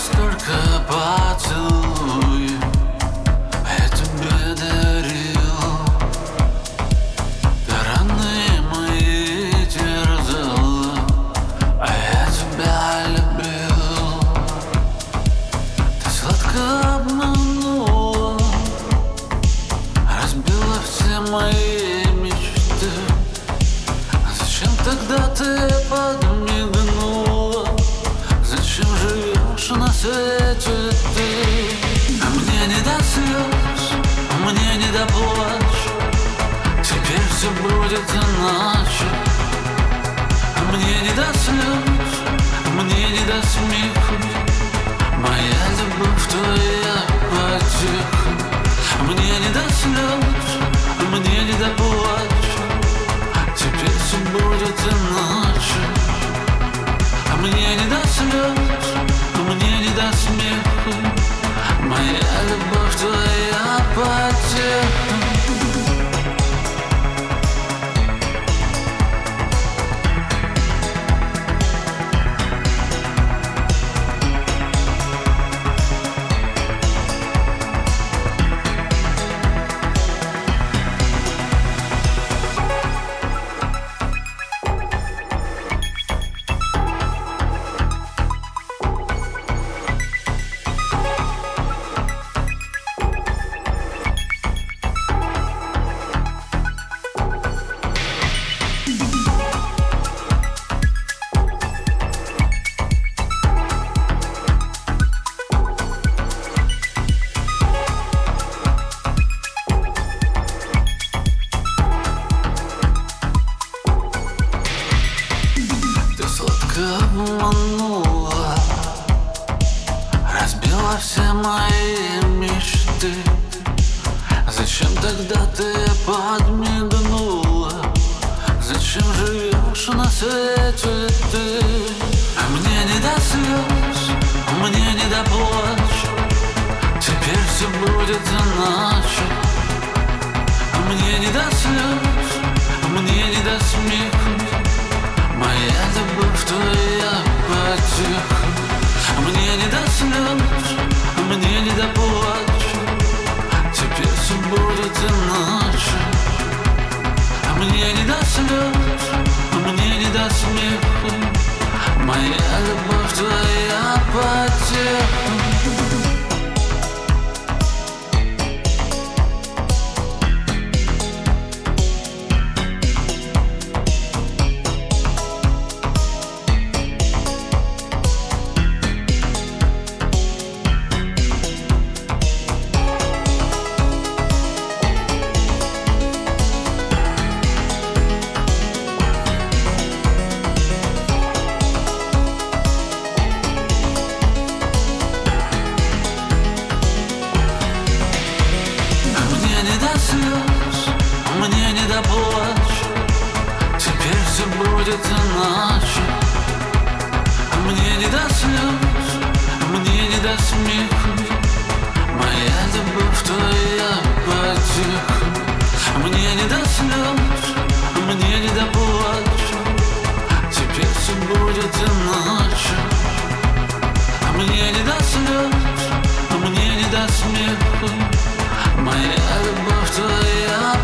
столько поцелуев Я тебе дарил Ты раны мои терзала А я тебя любил. Ты сладко обманула Разбила все мои А мне не до слез, а мне не до Теперь все будет иначе. А мне не до а мне не до Моя любовь твоя потеха сладко обманула Разбила все мои мечты Зачем тогда ты подмигнула? Зачем живешь на свете ты? Мне не до слез, мне не до плача Теперь все будет иначе мне не до слез, мне не до смеха Моя любовь мне все будет иначе А Мне не до слез, мне не до смеха. Моя любовь твоя потеха. А Мне не до слез, мне не до плача. Теперь все будет иначе. Мне не до слез, мне не до смеха. Моя любовь твоя